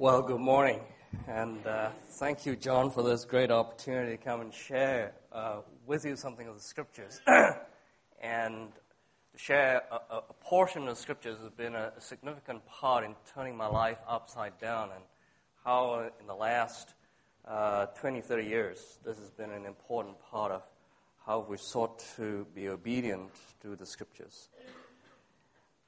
Well, good morning, and uh, thank you, John, for this great opportunity to come and share uh, with you something of the scriptures. and to share a, a, portion of the scriptures has been a, a, significant part in turning my life upside down, and how uh, in the last uh, 20, 30 years, this has been an important part of how we sought to be obedient to the scriptures.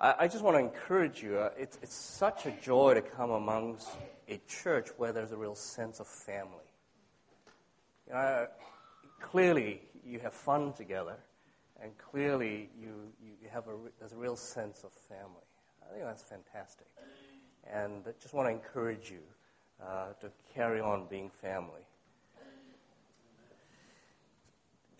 I, I just want to encourage you. Uh, it's, it's such a joy to come amongst a church where there's a real sense of family. You know, clearly, you have fun together, and clearly, you, you have a, there's a real sense of family. I think that's fantastic. And I just want to encourage you uh, to carry on being family.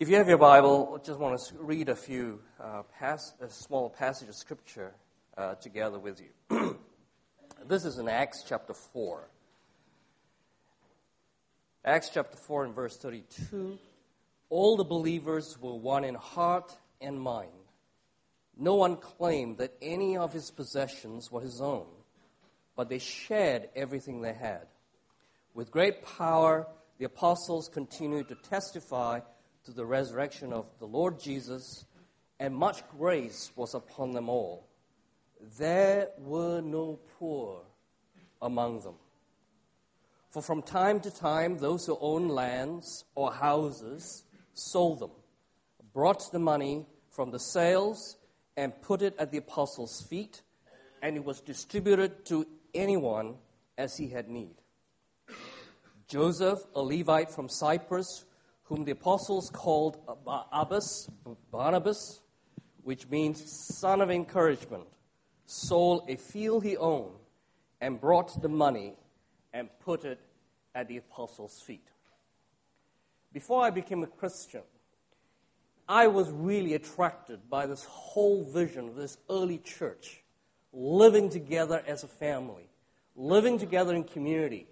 If you have your Bible, I just want to read a few uh, pass, a small passage of scripture uh, together with you. this is in Acts chapter 4. Acts chapter 4 and verse 32. All the believers were one in heart and mind. No one claimed that any of his possessions were his own, but they shared everything they had. With great power, the apostles continued to testify to the resurrection of the Lord Jesus, and much grace was upon them all. There were no poor among them. For from time to time, those who owned lands or houses sold them, brought the money from the sales, and put it at the apostles' feet, and it was distributed to anyone as he had need. Joseph, a Levite from Cyprus, whom the apostles called Abbas, Barnabas, which means son of encouragement, sold a field he owned and brought the money and put it at the apostles' feet. Before I became a Christian, I was really attracted by this whole vision of this early church living together as a family, living together in community,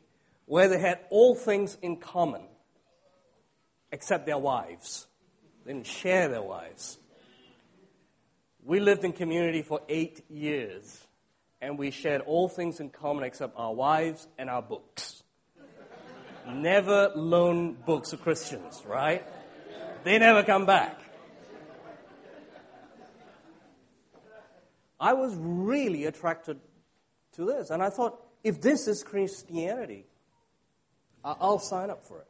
where they had all things in common except their wives. They didn't share their wives. We lived in community for eight years, and we shared all things in common except our wives and our books. never loan books to Christians, right? They never come back. I was really attracted to this, and I thought, if this is Christianity, I'll sign up for it.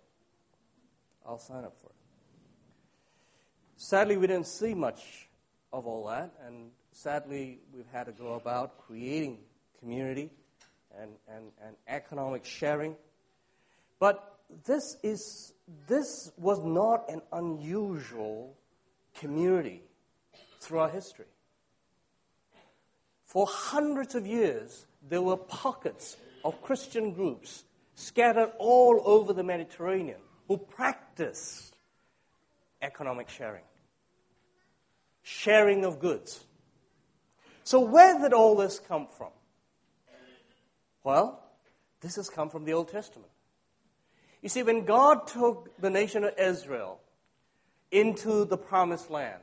I'll sign up for it. Sadly, we didn't see much of all that, and sadly, we've had to go about creating community and, and, and economic sharing. But this, is, this was not an unusual community throughout history. For hundreds of years, there were pockets of Christian groups scattered all over the Mediterranean who practiced economic sharing, sharing of goods. So, where did all this come from? Well, this has come from the Old Testament. You see, when God took the nation of Israel into the promised land,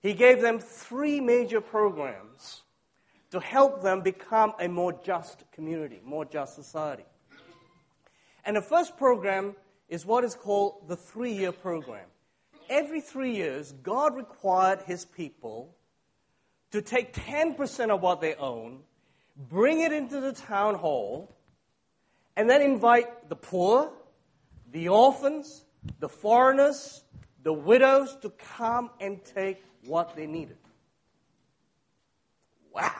He gave them three major programs to help them become a more just community, more just society. And the first program is what is called the three year program. Every three years, God required his people to take 10% of what they own, bring it into the town hall, and then invite the poor, the orphans, the foreigners, the widows to come and take what they needed. Wow.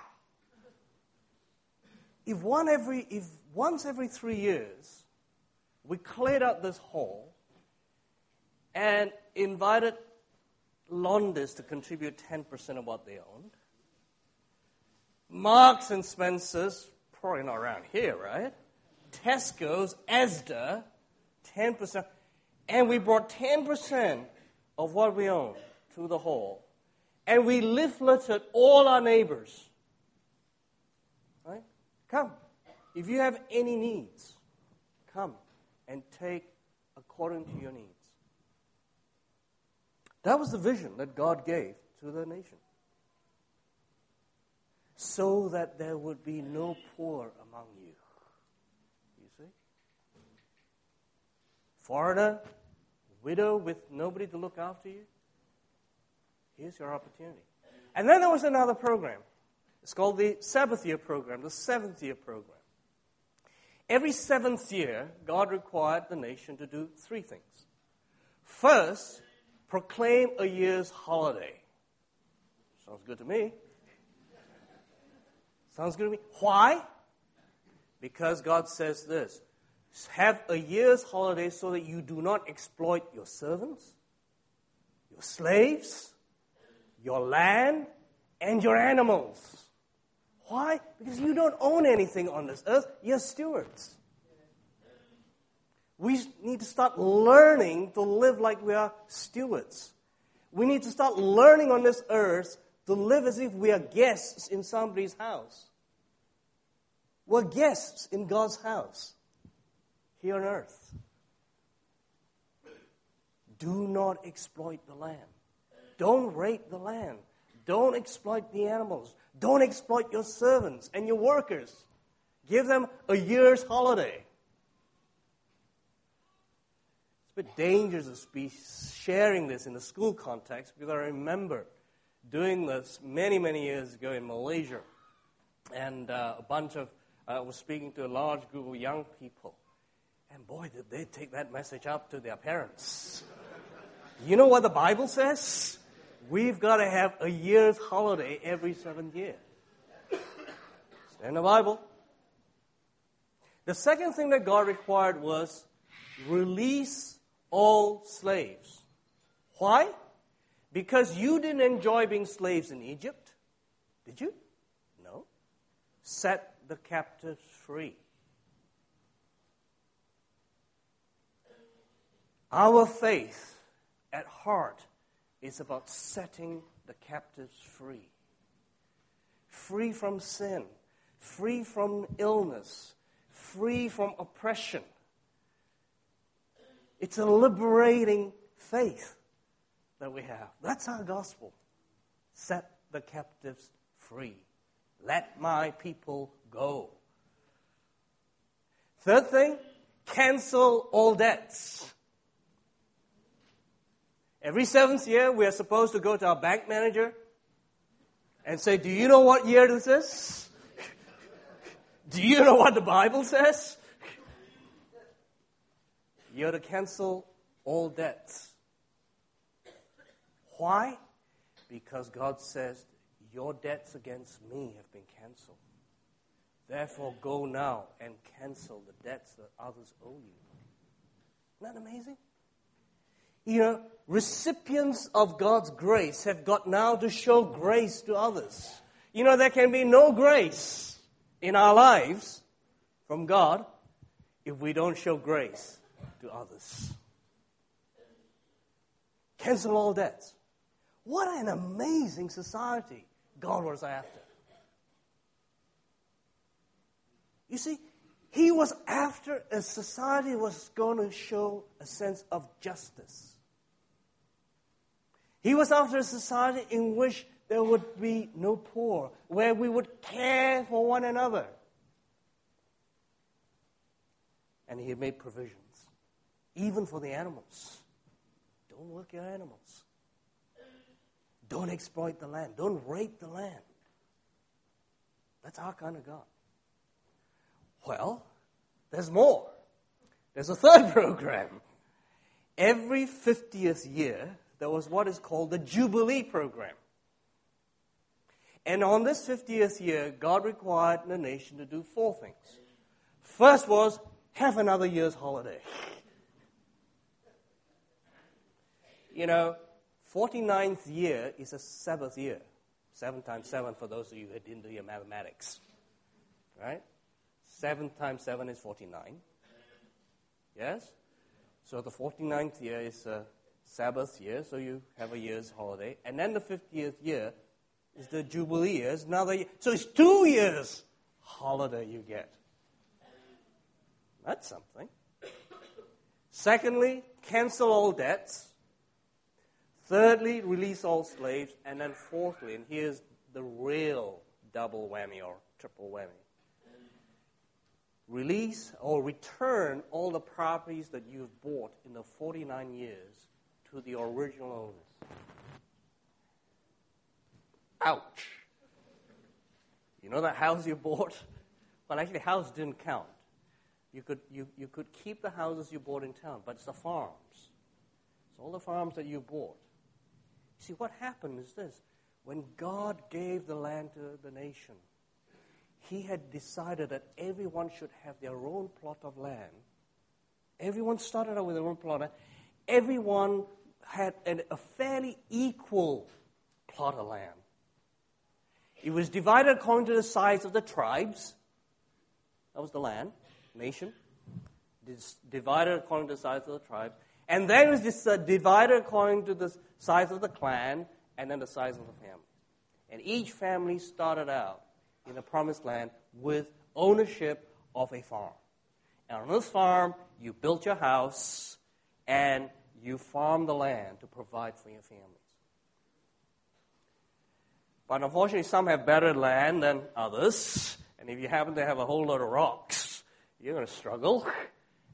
If one every if once every 3 years we cleared out this hall and invited Londis to contribute 10% of what they owned. Marks and Spencer's, probably not around here, right? Tesco's, Asda, 10%. And we brought 10% of what we own to the hall. And we leafleted all our neighbors. Right? Come. If you have any needs, come and take according to your needs. That was the vision that God gave to the nation. So that there would be no poor among you. You see? Foreigner, widow with nobody to look after you. Here's your opportunity. And then there was another program. It's called the Sabbath year program, the seventh year program. Every seventh year, God required the nation to do three things. First, proclaim a year's holiday. Sounds good to me. Sounds good to me. Why? Because God says this have a year's holiday so that you do not exploit your servants, your slaves, your land, and your animals. Why? Because you don't own anything on this earth, you're stewards. We need to start learning to live like we are stewards. We need to start learning on this earth to live as if we are guests in somebody's house. We're guests in God's house here on earth. Do not exploit the land. Don't rape the land. Don't exploit the animals. Don't exploit your servants and your workers. Give them a year's holiday. It's a bit dangerous to be sharing this in the school context because I remember doing this many, many years ago in Malaysia. And uh, a bunch of, I uh, was speaking to a large group of young people. And boy, did they take that message up to their parents. you know what the Bible says? We've got to have a year's holiday every seventh year. In the Bible. The second thing that God required was release all slaves. Why? Because you didn't enjoy being slaves in Egypt. Did you? No. Set the captives free. Our faith at heart is about setting the captives free. Free from sin, free from illness, free from oppression. It's a liberating faith that we have. That's our gospel. Set the captives free. Let my people go. Third thing, cancel all debts. Every seventh year, we are supposed to go to our bank manager and say, Do you know what year this is? Do you know what the Bible says? You're to cancel all debts. Why? Because God says, Your debts against me have been canceled. Therefore, go now and cancel the debts that others owe you. Isn't that amazing? You know, recipients of God's grace have got now to show grace to others. You know, there can be no grace in our lives from God if we don't show grace to others. Cancel all debts. What an amazing society God was after. You see, he was after a society was going to show a sense of justice. He was after a society in which there would be no poor, where we would care for one another. And he made provisions, even for the animals. Don't work your animals. Don't exploit the land. Don't rape the land. That's our kind of God. Well, there's more. There's a third program. Every 50th year, there was what is called the Jubilee program. And on this 50th year, God required the nation to do four things. First was have another year's holiday. You know, 49th year is a Sabbath year. Seven times seven for those of you who didn't do your mathematics. Right? Seven times seven is 49. Yes? So the 49th year is a Sabbath year, so you have a year's holiday. And then the 50th year is the Jubilee years, another year. So it's two years holiday you get. That's something. Secondly, cancel all debts. Thirdly, release all slaves. And then fourthly, and here's the real double whammy or triple whammy release or return all the properties that you've bought in the 49 years to the original owners. Ouch. You know that house you bought? Well, actually, the house didn't count. You could, you, you could keep the houses you bought in town, but it's the farms. It's all the farms that you bought. See, what happened is this when God gave the land to the nation, He had decided that everyone should have their own plot of land. Everyone started out with their own plot. Everyone had an, a fairly equal plot of land. It was divided according to the size of the tribes. That was the land, nation. It's divided according to the size of the tribes. And then it was just uh, divided according to the size of the clan and then the size of the family. And each family started out in the promised land with ownership of a farm. And on this farm, you built your house and you farm the land to provide for your families. But unfortunately, some have better land than others. And if you happen to have a whole lot of rocks, you're going to struggle.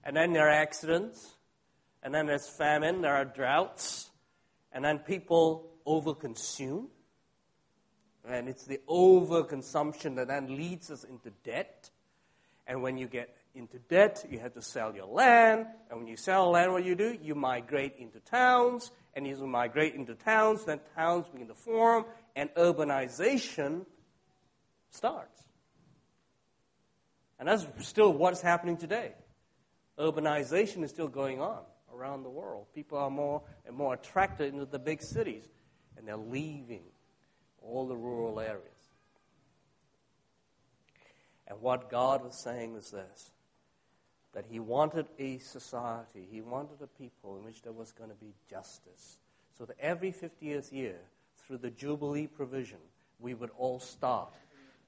And then there are accidents. And then there's famine. There are droughts. And then people overconsume. And it's the overconsumption that then leads us into debt. And when you get into debt, you have to sell your land. And when you sell land, what do you do? You migrate into towns. And as you migrate into towns, then towns begin to form, and urbanization starts. And that's still what's happening today. Urbanization is still going on around the world. People are more and more attracted into the big cities, and they're leaving all the rural areas. And what God was saying was this that He wanted a society, He wanted a people in which there was going to be justice. So that every 50th year, through the Jubilee provision, we would all start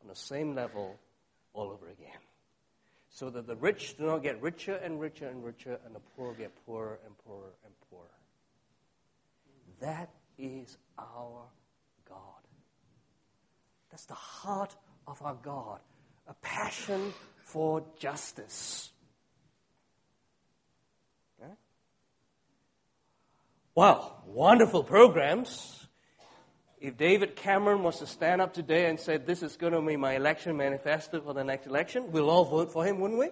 on the same level all over again so that the rich do not get richer and richer and richer, and the poor get poorer and poorer and poorer. That is our God. That's the heart of our God a passion for justice. Okay? Wow, wonderful programs if David Cameron was to stand up today and say, This is going to be my election manifesto for the next election, we'll all vote for him, wouldn't we?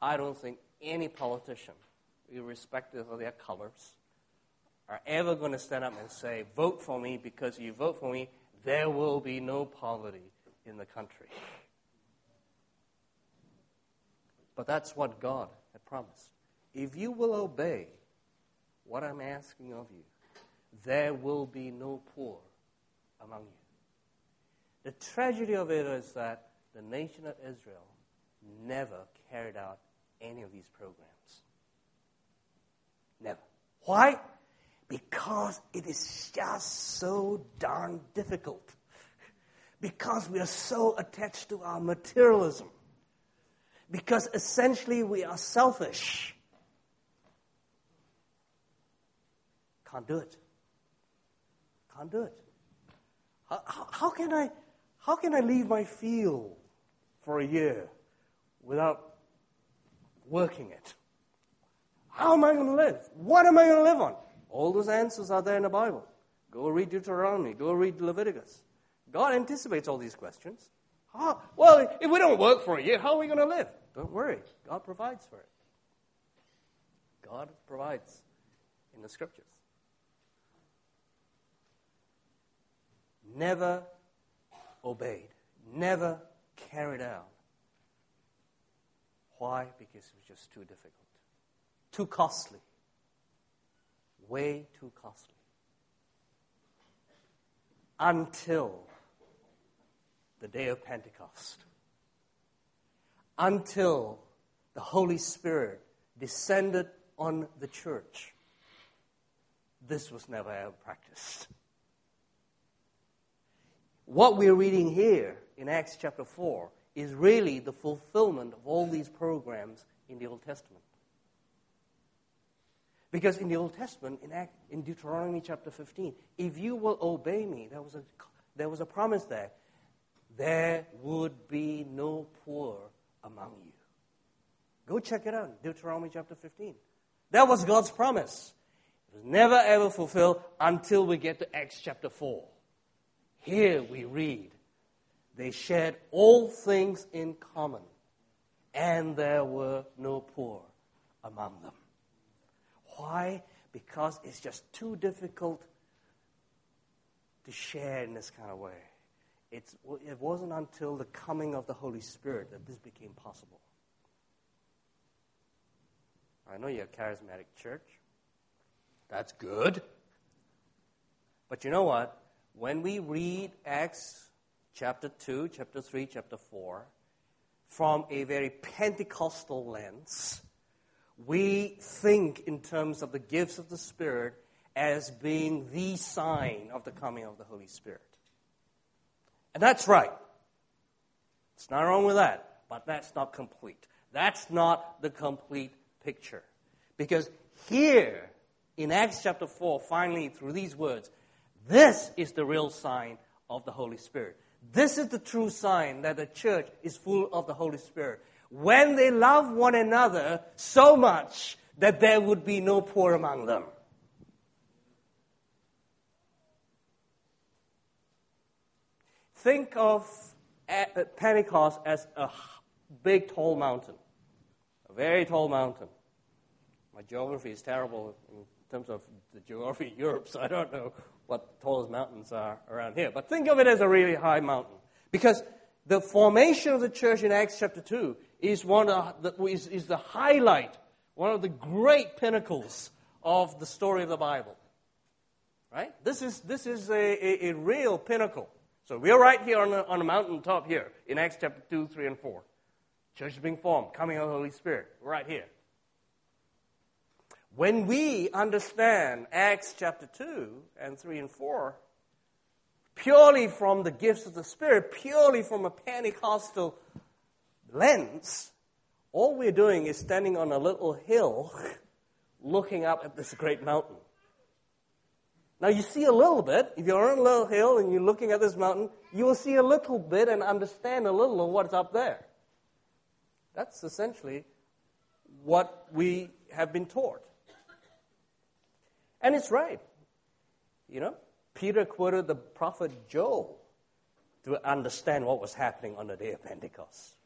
I don't think any politician, irrespective of their colors, are ever going to stand up and say, Vote for me because you vote for me, there will be no poverty in the country. But that's what God had promised. If you will obey what I'm asking of you. There will be no poor among you. The tragedy of it is that the nation of Israel never carried out any of these programs. Never. Why? Because it is just so darn difficult. Because we are so attached to our materialism. Because essentially we are selfish. Can't do it. Can't do it. How, how, can I, how can I leave my field for a year without working it? How am I going to live? What am I going to live on? All those answers are there in the Bible. Go read Deuteronomy. Go read Leviticus. God anticipates all these questions. How, well, if we don't work for a year, how are we going to live? Don't worry. God provides for it. God provides in the scriptures. never obeyed, never carried out. Why? Because it was just too difficult, too costly, way too costly. Until the day of Pentecost, until the Holy Spirit descended on the church, this was never ever practiced. What we're reading here in Acts chapter 4 is really the fulfillment of all these programs in the Old Testament. Because in the Old Testament, in, Act, in Deuteronomy chapter 15, if you will obey me, that was a there was a promise there. There would be no poor among you. Go check it out, Deuteronomy chapter 15. That was God's promise. It was never ever fulfilled until we get to Acts chapter 4. Here we read, they shared all things in common, and there were no poor among them. Why? Because it's just too difficult to share in this kind of way. It's, it wasn't until the coming of the Holy Spirit that this became possible. I know you're a charismatic church. That's good. But you know what? When we read Acts chapter 2, chapter 3, chapter 4, from a very Pentecostal lens, we think in terms of the gifts of the Spirit as being the sign of the coming of the Holy Spirit. And that's right. It's not wrong with that, but that's not complete. That's not the complete picture. Because here in Acts chapter 4, finally, through these words, this is the real sign of the Holy Spirit. This is the true sign that the church is full of the Holy Spirit. When they love one another so much that there would be no poor among them. Think of eh, Pentecost as a big, tall mountain, a very tall mountain. My geography is terrible in terms of the geography of Europe, so I don't know what the tallest mountains are around here. But think of it as a really high mountain. Because the formation of the church in Acts chapter 2 is, one of the, is, is the highlight, one of the great pinnacles of the story of the Bible. Right? This is, this is a, a, a real pinnacle. So we're right here on the, on the mountaintop here in Acts chapter 2, 3, and 4. Church is being formed, coming of the Holy Spirit. right here. When we understand Acts chapter 2 and 3 and 4, purely from the gifts of the Spirit, purely from a Pentecostal lens, all we're doing is standing on a little hill looking up at this great mountain. Now you see a little bit. If you're on a little hill and you're looking at this mountain, you will see a little bit and understand a little of what's up there. That's essentially what we have been taught. And it's right. You know, Peter quoted the prophet Joel to understand what was happening on the day of Pentecost.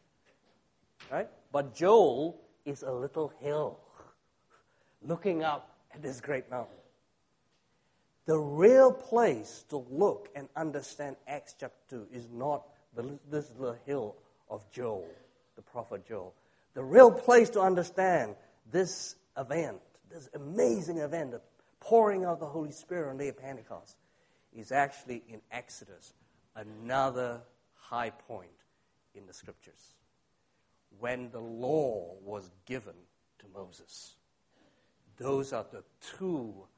Right? But Joel is a little hill looking up at this great mountain. The real place to look and understand Acts chapter 2 is not this little hill of Joel, the prophet Joel. The real place to understand this event, this amazing event, the pouring out the Holy Spirit on the day of Pentecost, is actually in Exodus, another high point in the scriptures. When the law was given to Moses. Those are the two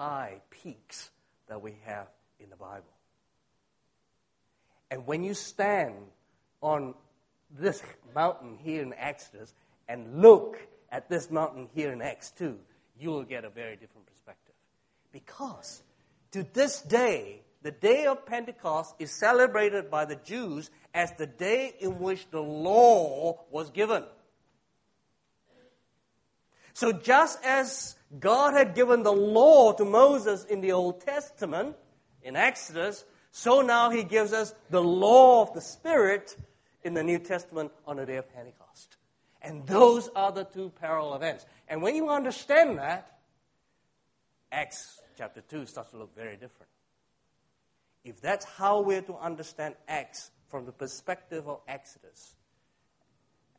high peaks that we have in the Bible. And when you stand on this mountain here in Exodus and look at this mountain here in Acts 2, you will get a very different perspective. Because to this day, the day of Pentecost is celebrated by the Jews as the day in which the law was given. So just as God had given the law to Moses in the Old Testament, in Exodus, so now he gives us the law of the Spirit in the New Testament on the day of Pentecost. And those are the two parallel events. And when you understand that, Acts chapter 2 starts to look very different. If that's how we're to understand Acts from the perspective of Exodus,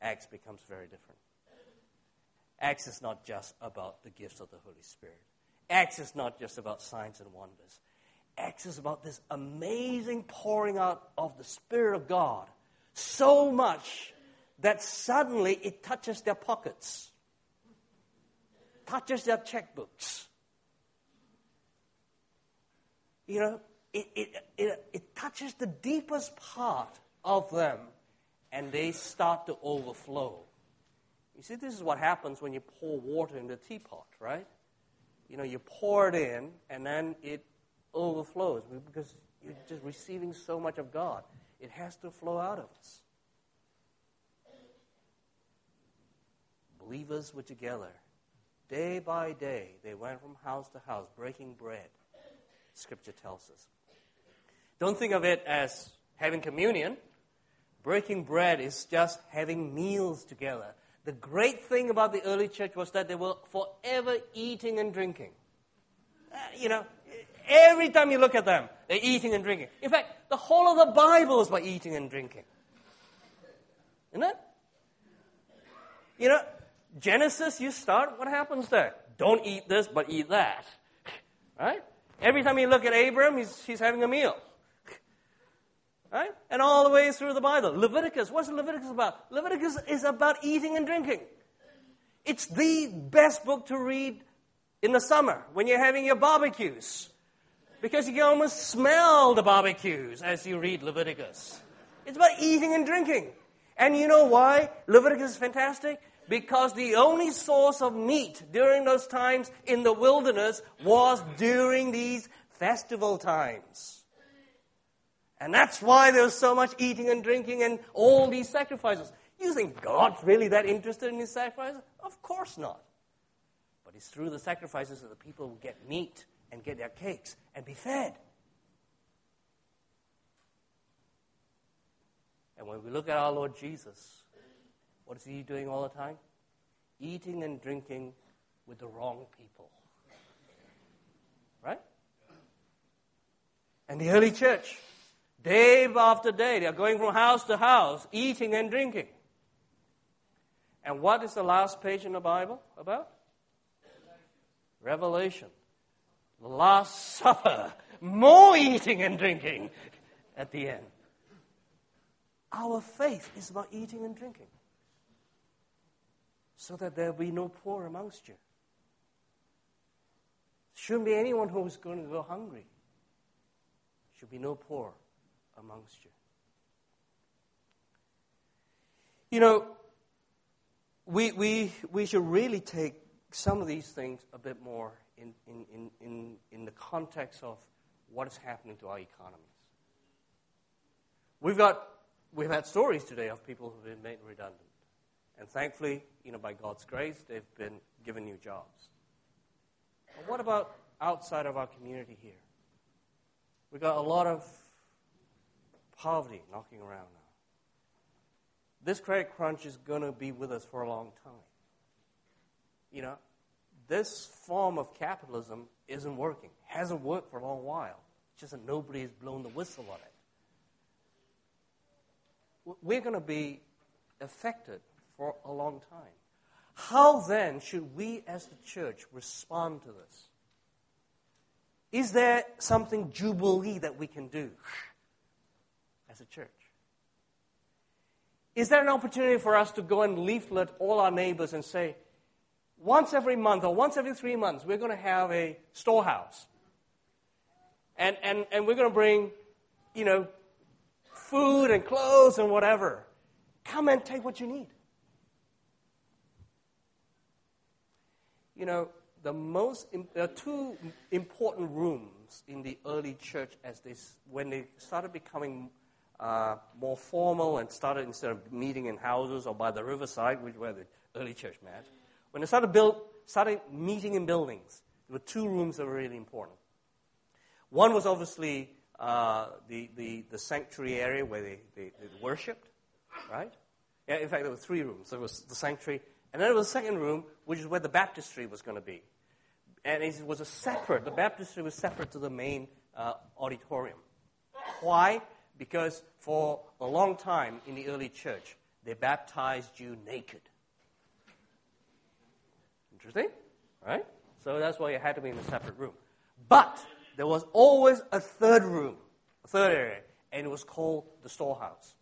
Acts becomes very different. Acts is not just about the gifts of the Holy Spirit. Acts is not just about signs and wonders. Acts is about this amazing pouring out of the Spirit of God so much that suddenly it touches their pockets, touches their checkbooks. You know, it, it, it, it touches the deepest part of them and they start to overflow. You see, this is what happens when you pour water in the teapot, right? You know, you pour it in and then it overflows because You're just receiving so much of God. It has to flow out of us. Believers were together. Day by day, they went from house to house breaking bread. Scripture tells us. Don't think of it as having communion. Breaking bread is just having meals together. The great thing about the early church was that they were forever eating and drinking. Uh, you know, every time you look at them, they're eating and drinking. In fact, the whole of the Bible is about eating and drinking. Isn't it? You know, Genesis, you start, what happens there? Don't eat this, but eat that. Right? Every time you look at Abram, he's, he's having a meal. Right? And all the way through the Bible. Leviticus, what's Leviticus about? Leviticus is about eating and drinking. It's the best book to read in the summer when you're having your barbecues. Because you can almost smell the barbecues as you read Leviticus. It's about eating and drinking. And you know why Leviticus is fantastic? Because the only source of meat during those times in the wilderness was during these festival times. And that's why there's so much eating and drinking and all these sacrifices. You think God's really that interested in these sacrifices? Of course not. But it's through the sacrifices that the people will get meat and get their cakes and be fed. And when we look at our Lord Jesus, what is he doing all the time? Eating and drinking with the wrong people. Right? And the early church, Day after day, they are going from house to house, eating and drinking. And what is the last page in the Bible about? Revelation. The Last Supper. More eating and drinking at the end. Our faith is about eating and drinking. So that there be no poor amongst you. Shouldn't be anyone who is going to go hungry. Should be no poor amongst you. You know, we, we, we should really take some of these things a bit more in, in, in, in, the context of what is happening to our economies. We've got, we've had stories today of people who've been made redundant. And thankfully, you know, by God's grace, they've been given new jobs. But what about outside of our community here? We've got a lot of poverty knocking around now. This credit crunch is going to be with us for a long time. You know, this form of capitalism isn't working, hasn't worked for a long while. It's just that nobody has blown the whistle on it. We're going to be affected for a long time. How then should we as the church respond to this? Is there something jubilee that we can do? As a church? Is there an opportunity for us to go and leaflet all our neighbors and say, once every month or once every three months, we're going to have a storehouse. And, and, and we're going to bring, you know, food and clothes and whatever. Come and take what you need. You know, the most, there are two important rooms in the early church as they, when they started becoming uh, more formal and started instead of meeting in houses or by the riverside, which where the early church met, when they started build, started meeting in buildings, there were two rooms that were really important. One was obviously uh, the, the, the sanctuary area where they, they, they worshipped, right? Yeah, in fact, there were three rooms. There was the sanctuary, and then there was a second room, which is where the baptistry was going to be. And it was a separate, the baptistry was separate to the main uh, auditorium. Why? Because for a long time in the early church, they baptized you naked. Interesting, right? So that's why you had to be in a separate room. But there was always a third room, a third area, and it was called the storehouse.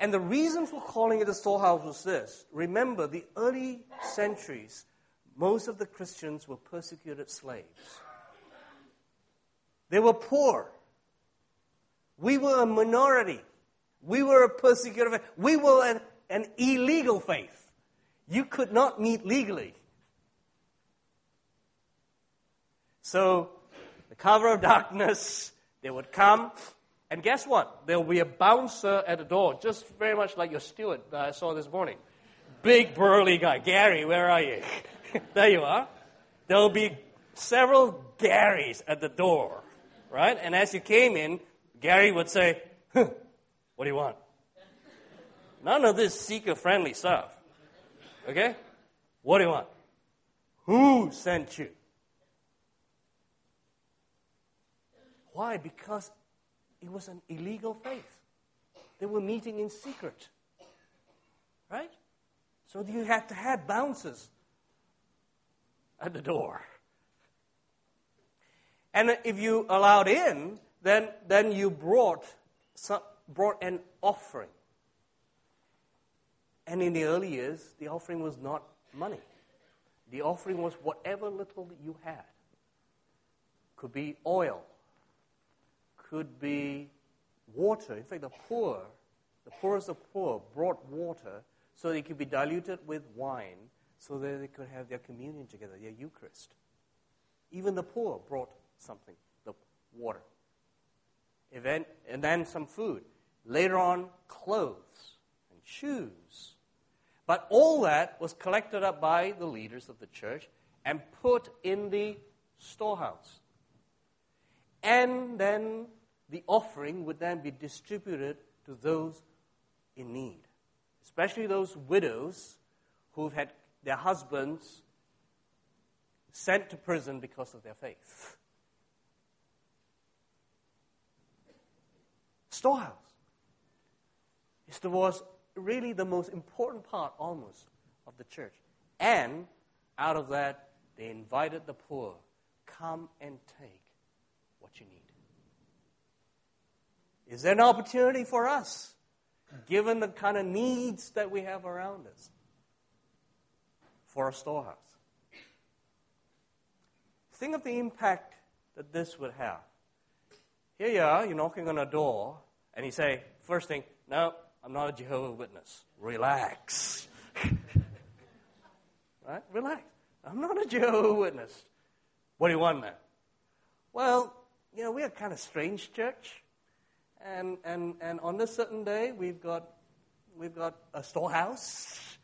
And the reason for calling it a storehouse was this. Remember, the early centuries, most of the Christians were persecuted slaves. They were poor. We were a minority. We were a persecuted faith. We were an, an illegal faith. You could not meet legally. So, the cover of darkness, They would come, and guess what? There will be a bouncer at the door, just very much like your steward that I saw this morning. Big burly guy. Gary, where are you? there you are. There will be several Garys at the door, right? And as you came in, Gary would say, huh, What do you want? None of this seeker friendly stuff. Okay? What do you want? Who sent you? Why? Because it was an illegal faith. They were meeting in secret. Right? So you had to have bouncers at the door. And if you allowed in, then, then you brought, some, brought an offering. And in the early years, the offering was not money. The offering was whatever little you had. Could be oil, could be water. In fact, the poor, the poorest of poor, brought water so it could be diluted with wine so that they could have their communion together, their Eucharist. Even the poor brought something, the water. Event, and then some food. Later on, clothes and shoes. But all that was collected up by the leaders of the church and put in the storehouse. And then the offering would then be distributed to those in need, especially those widows who've had their husbands sent to prison because of their faith. Storehouse. It was really the most important part, almost, of the church. And out of that, they invited the poor come and take what you need. Is there an opportunity for us, given the kind of needs that we have around us, for a storehouse? Think of the impact that this would have. Here you are, you're knocking on a door, and you say, first thing, no, I'm not a Jehovah Witness. Relax. right? Relax. I'm not a Jehovah Witness. What do you want, man? Well, you know, we're a kind of strange church. And, and, and on this certain day, we've got, we've got a storehouse,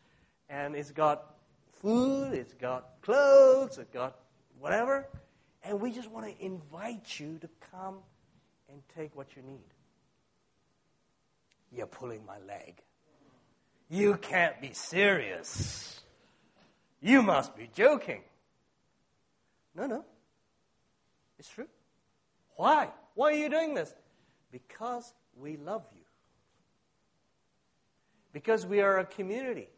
and it's got food, it's got clothes, it's got whatever. And we just want to invite you to come and take what you need. You're pulling my leg. You can't be serious. You must be joking. No, no. It's true. Why? Why are you doing this? Because we love you. Because we are a community.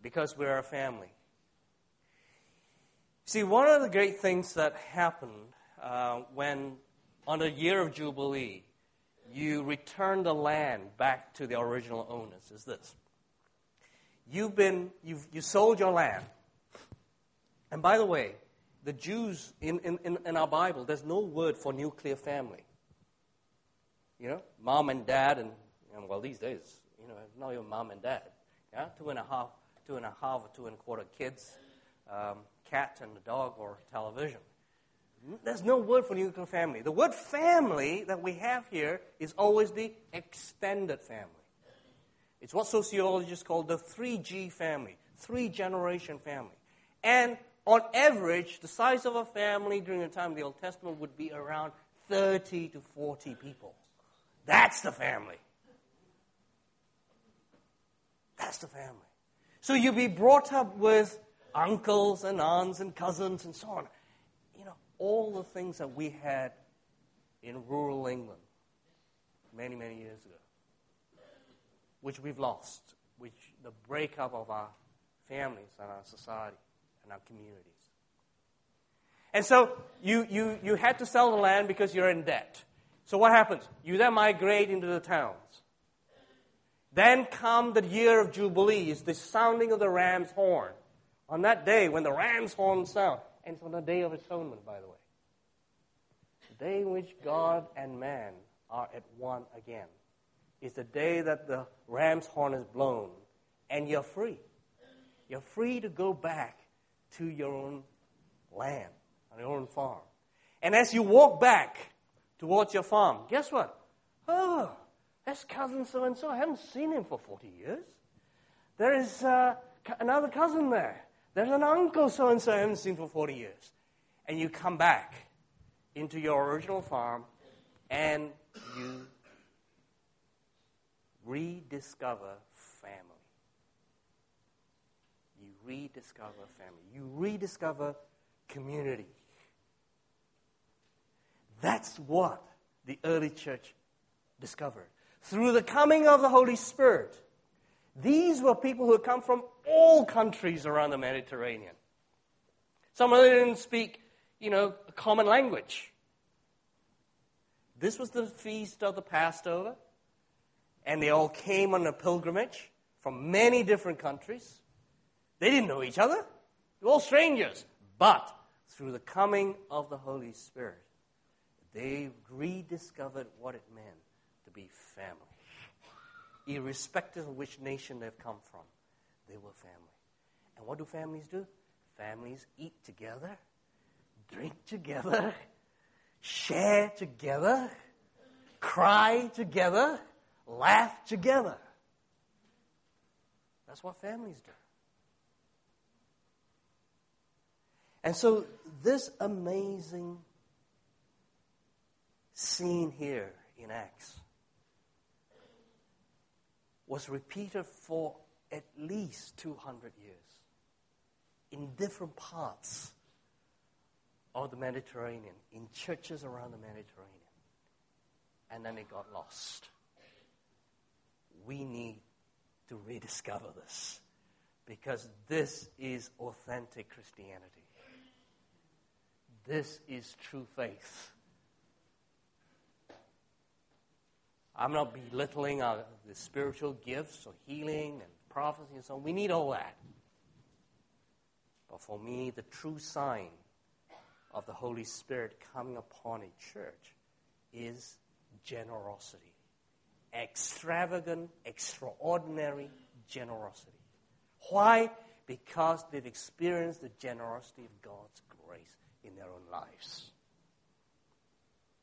Because we are a family. See, one of the great things that happened uh, when, on the year of Jubilee, you return the land back to the original owners is this. You've been, you've, you sold your land. And by the way, the Jews in, in, in our Bible, there's no word for nuclear family. You know, mom and dad, and, and well, these days, you know, not even mom and dad. Yeah, two and a half, two and a half, or two and a quarter kids, um, cat and a dog, or television. There's no word for nuclear family. The word family that we have here is always the extended family. It's what sociologists call the 3G family, three generation family. And on average, the size of a family during the time of the Old Testament would be around 30 to 40 people. That's the family. That's the family. So you'd be brought up with uncles and aunts and cousins and so on. All the things that we had in rural England many, many years ago, which we've lost, which the breakup of our families and our society and our communities. And so you, you, you had to sell the land because you're in debt. So what happens? You then migrate into the towns. Then come the year of Jubilees, the sounding of the ram's horn. On that day, when the ram's horn sounds, and it's on the day of atonement, by the way. The day in which God and man are at one again. Is the day that the ram's horn is blown, and you're free. You're free to go back to your own land, on your own farm. And as you walk back towards your farm, guess what? Oh, that's cousin so and so. I haven't seen him for 40 years. There is uh, another cousin there. There's an uncle so and so I haven't seen for 40 years. And you come back into your original farm and you rediscover family. You rediscover family. You rediscover community. That's what the early church discovered. Through the coming of the Holy Spirit, these were people who had come from all countries around the Mediterranean. Some of them didn't speak, you know, a common language. This was the feast of the Passover, and they all came on a pilgrimage from many different countries. They didn't know each other, they were all strangers. But through the coming of the Holy Spirit, they rediscovered what it meant to be family. Irrespective of which nation they've come from, they were family. And what do families do? Families eat together, drink together, share together, cry together, laugh together. That's what families do. And so, this amazing scene here in Acts was repeated for at least 200 years in different parts of the Mediterranean, in churches around the Mediterranean. And then it got lost. We need to rediscover this because this is authentic Christianity. This is true faith. I'm not belittling our, the spiritual gifts or healing and prophecy and so on. We need all that. But for me, the true sign of the Holy Spirit coming upon a church is generosity. Extravagant, extraordinary generosity. Why? Because they've experienced the generosity of God's grace in their own lives.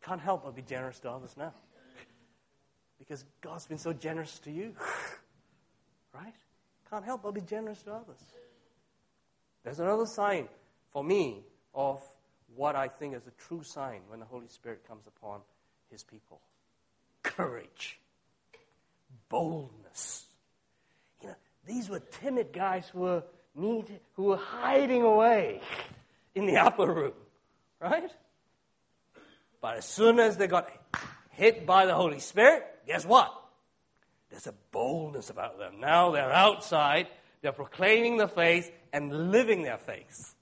Can't help but be generous to others now. Because God's been so generous to you. right? Can't help but be generous to others. There's another sign for me of what I think is a true sign when the Holy Spirit comes upon his people courage, boldness. You know, these were timid guys who were, need, who were hiding away in the upper room, right? But as soon as they got hit by the Holy Spirit, guess what? There's a boldness about them. Now they're outside, they're proclaiming the faith and living their faith.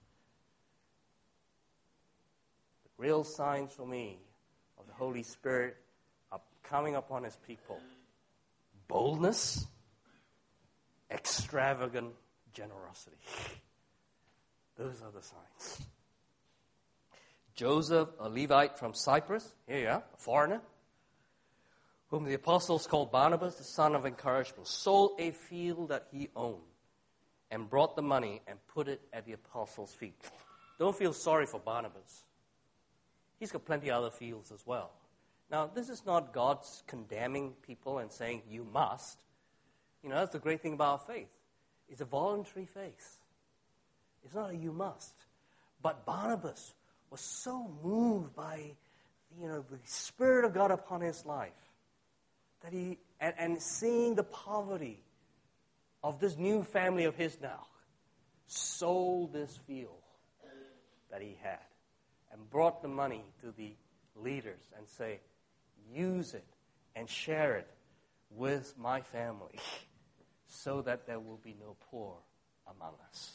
The real signs for me of the Holy Spirit are coming upon his people boldness, extravagant generosity. Those are the signs. Joseph, a Levite from Cyprus, here you are, a foreigner, whom the apostles called Barnabas, the son of encouragement, sold a field that he owned and brought the money and put it at the apostles' feet. Don't feel sorry for Barnabas. He's got plenty of other fields as well. Now, this is not God's condemning people and saying, you must. You know, that's the great thing about faith. It's a voluntary faith. It's not a you must. But Barnabas was so moved by, you know, the Spirit of God upon his life that he, and, and seeing the poverty of this new family of his now, sold this field that he had and brought the money to the leaders and say, use it and share it with my family so that there will be no poor among us.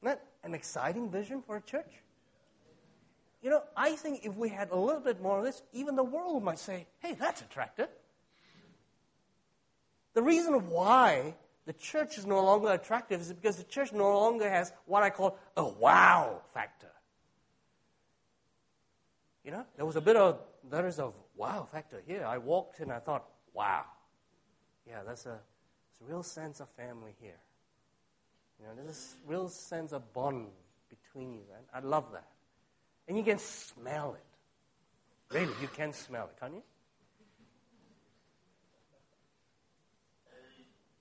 Isn't that an exciting vision for a church? You know, I think if we had a little bit more of this, even the world might say, hey, that's attractive. The reason why the church is no longer attractive is because the church no longer has what I call a wow factor. You know, there was a bit of, there is a wow factor here. I walked and I thought, wow. Yeah, that's a, a real sense of family here. You know, there's a real sense of bond between you. And I love that. And you can smell it. Really, you can smell it, can't you?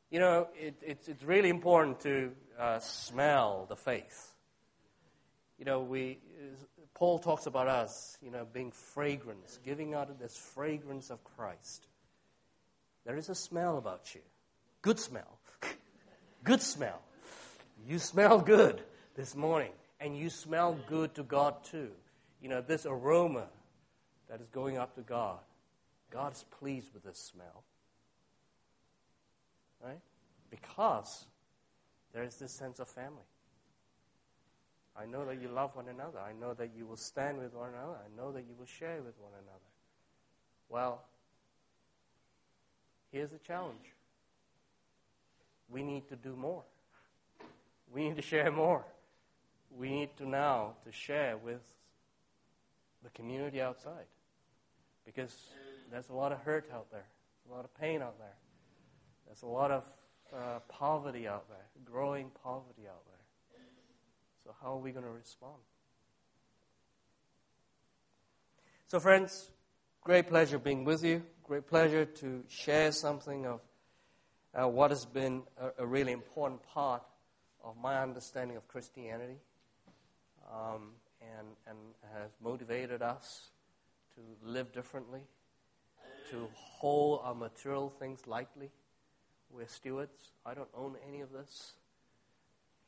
You know, it, it's, it's really important to uh, smell the faith. You know, we, Paul talks about us, you know, being fragrance, giving out this fragrance of Christ. There is a smell about you. Good smell. good smell. You smell good this morning, and you smell good to God too. You know, this aroma that is going up to God. God is pleased with this smell. Right? Because there is this sense of family. I know that you love one another. I know that you will stand with one another. I know that you will share with one another. Well, here's the challenge we need to do more. We need to share more. We need to now to share with the community outside. Because there's a lot of hurt out there, a lot of pain out there. There's a lot of uh, poverty out there, growing poverty out there. So, how are we going to respond? So, friends, great pleasure being with you. Great pleasure to share something of uh, what has been a, a, really important part of my understanding of Christianity um, and, and has motivated us to live differently, to hold our material things lightly we're stewards. I don't own any of this.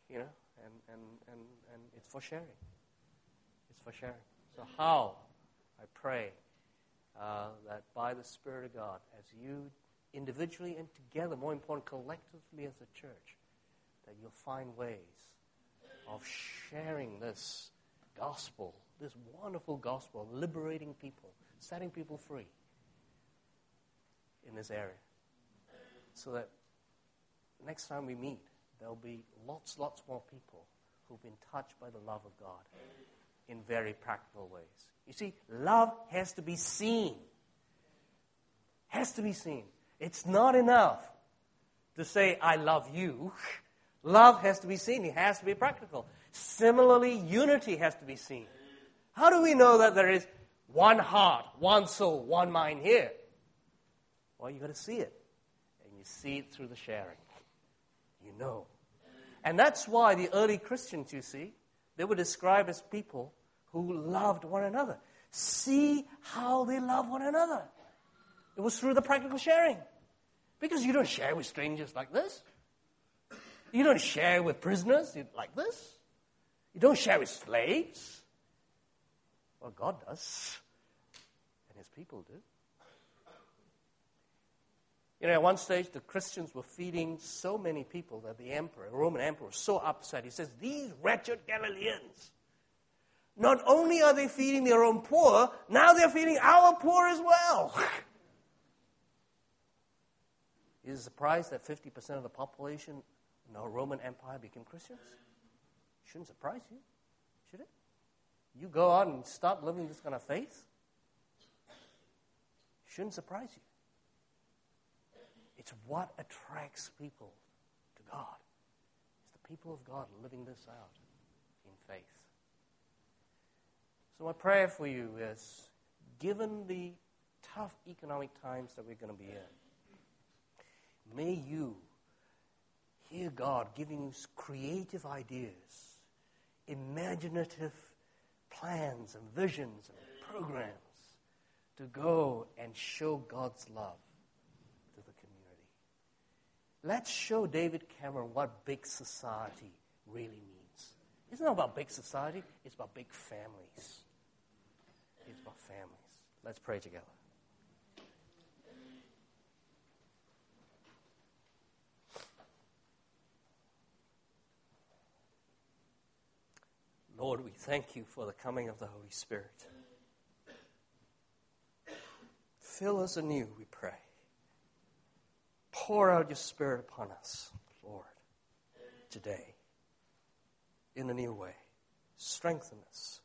You know, and, and, and, and it's for sharing. It's for sharing. So, how? I pray uh, that by the Spirit of God, as you individually and together, more important, collectively as a church, that you'll find ways of sharing this gospel, this wonderful gospel, liberating people, setting people free in this area so that next time we meet, there'll be lots, lots more people who've been touched by the love of God in very practical ways. You see, love has to be seen. Has to be seen. It's not enough to say, I love you. Love has to be seen. It has to be practical. Similarly, unity has to be seen. How do we know that there is one heart, one soul, one mind here? Well, you've got to see it And you see it through the sharing. You know. And that's why the early Christians, you see, they were described as people who loved one another. See how they love one another. It was through the practical sharing. Because you don't share with strangers like this. You don't share with prisoners like this. You don't share with slaves. Well, God does. And his people do. You know, at one stage, the Christians were feeding so many people that the emperor, the Roman emperor, was so upset. He says, These wretched Galileans, not only are they feeding their own poor, now they're feeding our poor as well. Is it surprised that 50% of the population the Roman Empire became Christians? Shouldn't surprise you, should it? You go out and start living this kind of faith? Shouldn't surprise you. It's what attracts people to God. It's the people of God living this out in faith. So, my prayer for you is given the tough economic times that we're going to be in, may you hear God giving us creative ideas, imaginative plans and visions and programs to go and show God's love to the community. Let's show David Cameron what big society really means. It's not about big society, it's about big families. It's about families. Let's pray together. Lord, we thank you for the coming of the Holy Spirit. Fill us anew, we pray. Pour out your Spirit upon us, Lord, today in a new way. Strengthen us,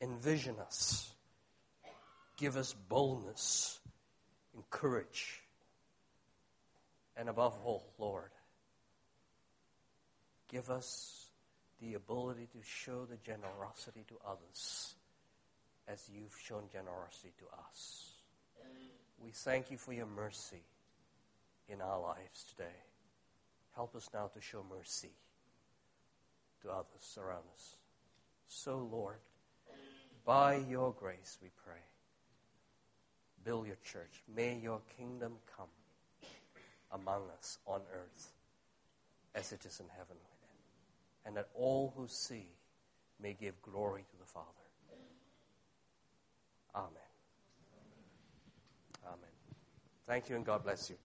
envision us, give us boldness and courage. And above all, Lord, give us the ability to show the generosity to others as you've shown generosity to us. We thank you for your mercy in our lives today. Help us now to show mercy to others around us. So, Lord, by your grace, we pray, build your church. May your kingdom come among us on earth as it is in heaven, and that all who see may give glory to the Father. Amen. Amen. Thank you, and God bless you.